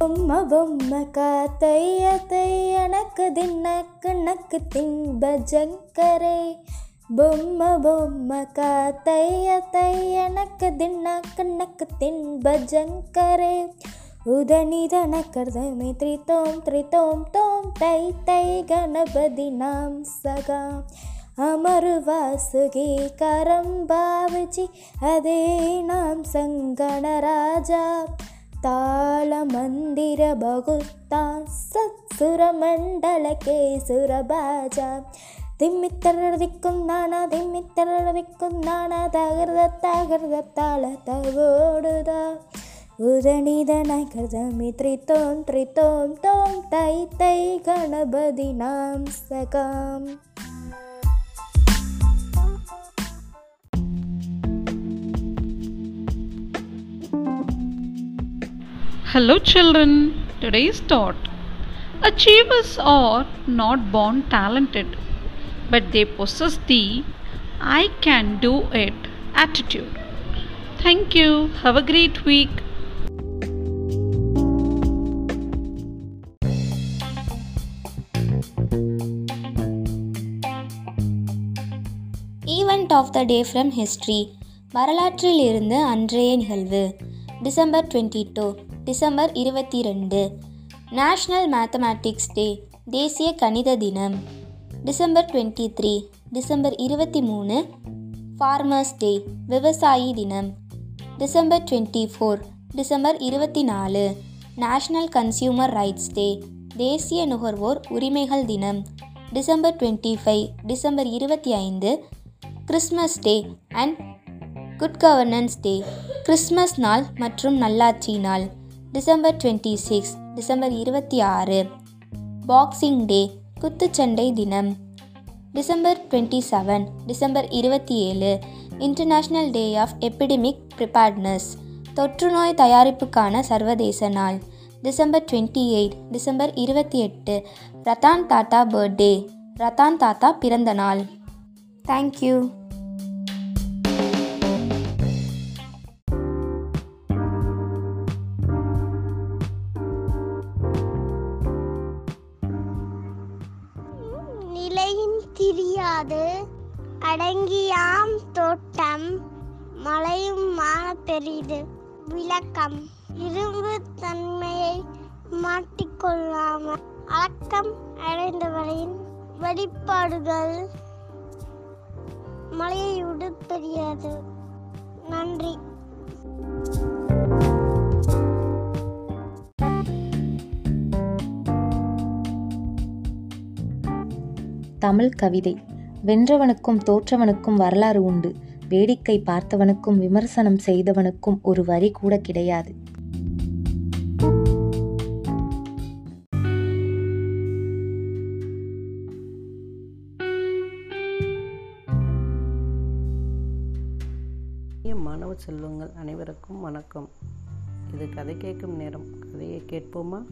பொம்ம பொம்ம காத்தையத்தை எனக்கு தின்னக்கு நக்கு தின்ப ஜங்கரே. பொம்ம பொம்ம காத்தையத்தை எனக்கு தின்னக்கு நக்கு தின்ப ஜங்கரே. உதனிதன கர்தமே த்ரிதோம் த்ரிதோம் தோம் தை தை கணபதி நாம் சகா. அமரு வாசுகி கரம்பாவிச்சி அதே நாம் சங்கணராஜா ತಾಳ ತಾಳಮಂದಿರ ಬಗುತ್ತಾ സത്സുരമണ്ഡലകേ സുരഭാജ തിമ്മിത്തരടിക്കുന്നാണ തിമ്മിത്തരടിക്കുന്നാണ തകൃത തകൃതത്താള തകോടുത ഉദണിതനായി കൃതമി ത്രിതോം ത്രിതോം തോം തൈ തൈ ഗണപതി നാം സകാം Hello, children. Today's thought Achievers are not born talented, but they possess the I can do it attitude. Thank you. Have a great week. Event of the day from history வரலாற்றில் இருந்து அன்றைய நிகழ்வு டிசம்பர் டுவெண்ட்டி டூ டிசம்பர் இருபத்தி ரெண்டு national mathematics டே தேசிய கணித தினம். December twenty three December இருபத்தி மூணு ஃபார்மர்ஸ் டே விவசாயி தினம். டிசம்பர் டுவெண்ட்டி ஃபோர் டிசம்பர் இருபத்தி நாலு நேஷ்னல் கன்சியூமர் ரைட்ஸ் டே தேசிய நுகர்வோர் உரிமைகள் தினம். டிசம்பர் டுவெண்ட்டி ஃபைவ் டிசம்பர் இருபத்தி ஐந்து Christmas day and good governance day Christmas நாள் மற்றும் நல்லாட்சி நாள். டிசம்பர் டுவெண்ட்டி சிக்ஸ் டிசம்பர் இருபத்தி ஆறு பாக்ஸிங் டே குத்துச்சண்டை தினம். டிசம்பர் டுவெண்ட்டி செவன் டிசம்பர் இருபத்தி ஏழு international day of epidemic preparedness தொற்றுநோய் தயாரிப்புக்கான சர்வதேச நாள். டிசம்பர் டுவெண்ட்டி எயிட் டிசம்பர் இருபத்தி எட்டு ரத்தான் தாத்தா பர்த்டே ரத்தான் தாத்தா பிறந்த நாள். தேங்க்யூ திரியாது அடங்கியாம் தோட்டம். மழையும் மான பெரிது. விளக்கம். இரும்பு தன்மையை மாட்டிக்கொள்ளாமல் அடக்கம் அடைந்தவரின் வெளிப்பாடுகள் மழையை விட நன்றி. தமிழ் கவிதை. வென்றவனுக்கும் தோற்றவனுக்கும் வரலாறு உண்டு. வேடிக்கை பார்த்தவனுக்கும் விமர்சனம் செய்தவனுக்கும் ஒரு வரி கூட கிடையாது. மாணவ செல்வங்கள் அனைவருக்கும் வணக்கம். இது கதை கேட்கும் நேரம். கதையை கேட்போமா?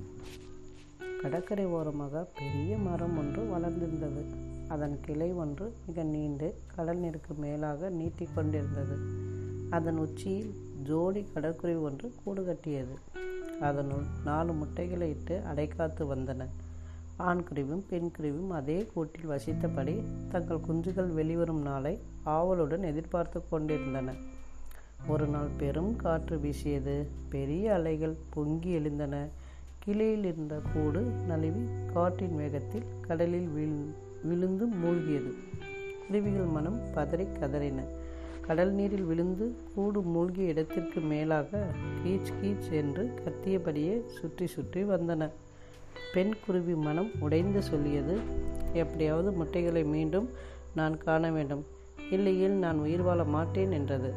கடற்கரை ஓரமாக பெரிய மரம் ஒன்று வளர்ந்திருந்தது. அதன் கிளை ஒன்று மிக நீண்டு கடல் நீருக்கு மேலாக நீட்டிக் கொண்டிருந்தது. அதன் உச்சியில் ஜோடி கடற்குருவி ஒன்று கூடு கட்டியது அதனுள் நாலு முட்டைகளை இட்டு அடைக்காத்து வந்தன. ஆண் குருவியும் பெண் அதே கூட்டில் வசித்தபடி தங்கள் குஞ்சுகள் வெளிவரும் நாளை ஆவலுடன் எதிர்பார்த்து கொண்டிருந்தன. ஒரு நாள் பெரும் காற்று வீசியது. பெரிய அலைகள் பொங்கி எழுந்தன. கிளையில் இருந்த கூடு நழுவி காற்றின் வேகத்தில் கடலில் வீழ் விழுந்து மூழ்கியது. குருவிகள் மனம் பதறி கதறின. கடல் நீரில் விழுந்து கூடு மூழ்கிய இடத்திற்கு மேலாக கீச் கீச் என்று கத்தியபடியே சுற்றி சுற்றி வந்தன. பெண் குருவி மனம் உடைந்து சொல்லியது எப்படியாவது முட்டைகளை மீண்டும் நான் காண வேண்டும். இல்லையில் நான் உயிர் வாழ மாட்டேன் என்றது.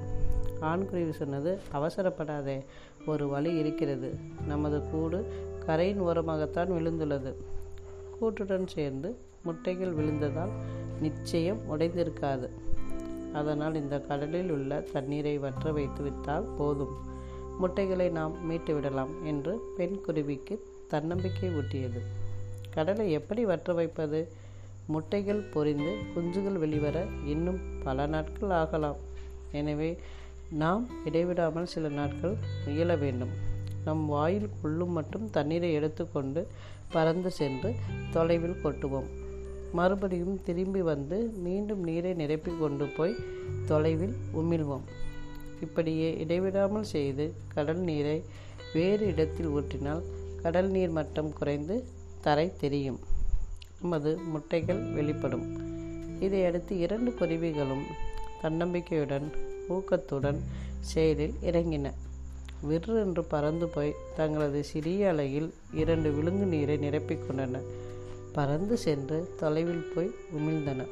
ஆண்குருவி சொன்னது அவசரப்படாதே ஒரு வழி இருக்கிறது. நமது கூடு கரையின் ஓரமாகத்தான் விழுந்துள்ளது. கூட்டுடன் சேர்ந்து முட்டைகள் விழுந்ததால் நிச்சயம் உடைந்திருக்காது. அதனால் இந்த கடலில் உள்ள தண்ணீரை வற்ற வைத்து விட்டால் போதும். முட்டைகளை நாம் மீட்டு விடலாம் என்று பெண் குருவிக்கு தன்னம்பிக்கை ஊட்டியது. கடலை எப்படி வற்ற வைப்பது? முட்டைகள் பொரிந்து குஞ்சுகள் வெளிவர இன்னும் பல நாட்கள் ஆகலாம். எனவே நாம் இடைவிடாமல் சில நாட்கள் முயல வேண்டும். நம் வாயில் கொள்ளும் மட்டும் தண்ணீரை எடுத்துக்கொண்டு பறந்து சென்று தொலைவில் கொட்டுவோம். மறுபடியும் திரும்பி வந்து மீண்டும் நீரை நிரப்பி கொண்டு போய் தொலைவில் உமிழ்வோம். இப்படியே இடைவிடாமல் செய்து கடல் நீரை வேறு இடத்தில் ஊற்றினால் கடல் நீர் மட்டம் குறைந்து தரை தெரியும். நமது முட்டைகள் வெளிப்படும். இதையடுத்து இரண்டு குருவிகளும் தன்னம்பிக்கையுடன் ஊக்கத்துடன் செயலில் இறங்கின. விற்று என்று பறந்து போய் தங்களது சிறிய அலையில் இரண்டு விழுங்கு நீரை நிரப்பிக்கொண்டன பறந்து சென்று தொலைவில் போய் உமிழ்ந்தன.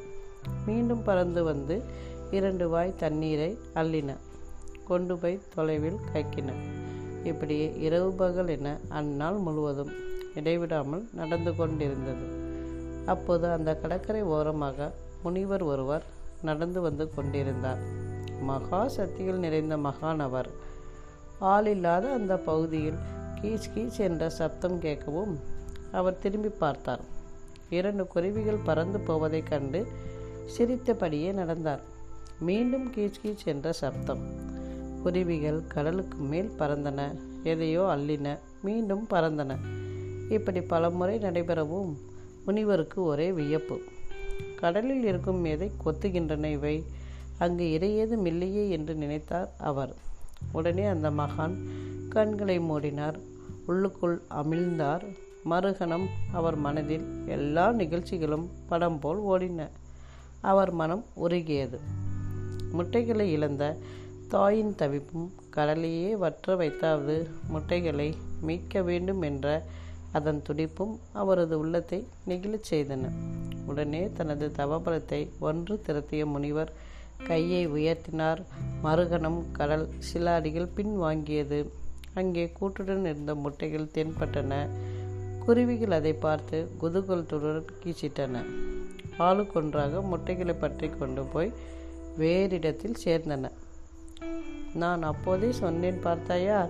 மீண்டும் பறந்து வந்து இரண்டு வாய் தண்ணீரை அள்ளின. கொண்டு போய் தொலைவில் கக்கின. இப்படியே இரவு பகல் என அந்நாள் முழுவதும் இடைவிடாமல் நடந்து கொண்டிருந்தது. அப்போது அந்த கடற்கரை ஓரமாக முனிவர் ஒருவர் நடந்து வந்து கொண்டிருந்தார். மகா சக்திகள் நிறைந்த மகானவர். ஆள் இல்லாத அந்த பகுதியில் கீச் கீச் என்ற சப்தம் கேட்கவும் அவர் திரும்பி பார்த்தார். இரண்டு குருவிகள் பறந்து போவதைக் கண்டு சிரித்தபடியே நடந்தார். மீண்டும் கீச் கீச் என்ற சப்தம். குருவிகள் கடலுக்கு மேல் பறந்தன எதையோ அள்ளின மீண்டும் பறந்தன. இப்படி பலமுறை நடைபெறவும் முனிவருக்கு ஒரே வியப்பு. கடலில் இருக்கும் எதை கொத்துகின்றன இவை? அங்கு இறையேதும் இல்லையே என்று நினைத்தார் அவர். உடனே அந்த மகான் கண்களை மூடினார். உள்ளுக்குள் அமிழ்ந்தார். மறுகணம் அவர் மனதில் எல்லா நிகழ்ச்சிகளும் படம் போல் ஓடின. அவர் மனம் உருகியது. முட்டைகளை இழந்த தாயின் தவிப்பும் கடலையே வற்ற வைத்தாவது முட்டைகளை மீட்க வேண்டும் என்ற அதன் துடிப்பும் அவரது உள்ளத்தை நெகிழச் செய்தன. உடனே தனது தவபலத்தை ஒன்று திரட்டிய முனிவர் கையை உயர்த்தினார். மறுகணம் கடல் சில அடிகள் பின் வாங்கியது அங்கே கூட்டுடன் இருந்த முட்டைகள் தென்பட்டன. குருவிகள் அதை பார்த்து குதூகலத்துடன் கீச்சிட்டன. ஆளுக்கொன்றாக முட்டைகளை பற்றி கொண்டு போய் வேறிடத்தில் சேர்ந்தன. நான் அப்போதே சொன்னேன் பார்த்தாயா?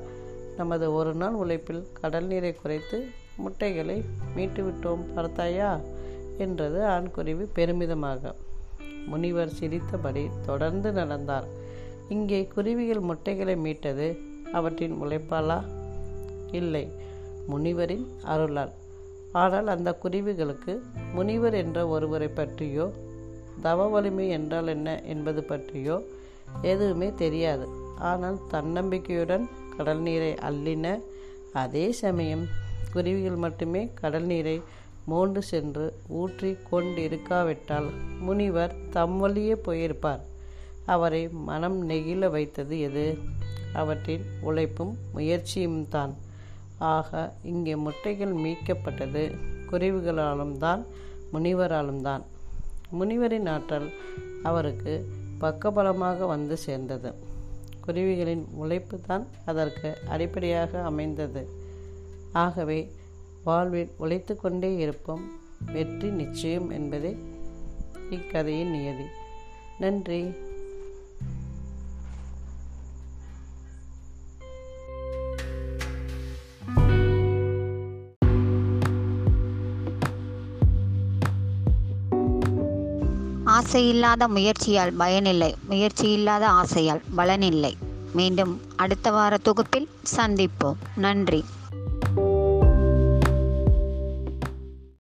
நமது ஒரு நாள் உழைப்பில் கடல் நீரை குறைத்து முட்டைகளை மீட்டுவிட்டோம் பார்த்தாயா? என்றது ஆண்குருவி பெருமிதமாக. முனிவர் சிரித்தபடி தொடர்ந்து நடந்தார். இங்கே குருவிகள் முட்டைகளை மீட்டது அவற்றின் உழைப்பாலா இல்லை. முனிவரின் அருளால். ஆனால் அந்த குருவிகளுக்கு முனிவர் என்ற ஒருவரை பற்றியோ தவ வலிமை என்றால் என்ன என்பது பற்றியோ எதுவுமே தெரியாது. ஆனால் தன்னம்பிக்கையுடன் கடல் நீரை அள்ளின அதே சமயம் குருவிகள் மட்டுமே கடல் நீரை மோண்டு சென்று ஊற்றி கொண்டிருக்காவிட்டால் முனிவர் தம் வழியே போயிருப்பார். அவரை மனம் நெகிழ வைத்தது எது? அவற்றின் உழைப்பும் முயற்சியும் தான். ஆக இங்கே முட்டைகள் மீட்கப்பட்டது குருவிகளாலும் தான் முனிவராலும் தான். முனிவரின் ஆற்றல் அவருக்கு பக்கபலமாக வந்து சேர்ந்தது. குருவிகளின் உழைப்பு தான் அதற்கு அடிப்படையாக அமைந்தது. ஆகவே வாழ்வில் உழைத்து கொண்டே இருப்போம். வெற்றி நிச்சயம் என்பதே இக்கதையின் நியதி. நன்றி. ஆசையில்லாத முயற்சியால் பயனில்லை. முயற்சி இல்லாத ஆசையால் பலனில்லை. மீண்டும் அடுத்த வார தொகுப்பில் சந்திப்போம். நன்றி.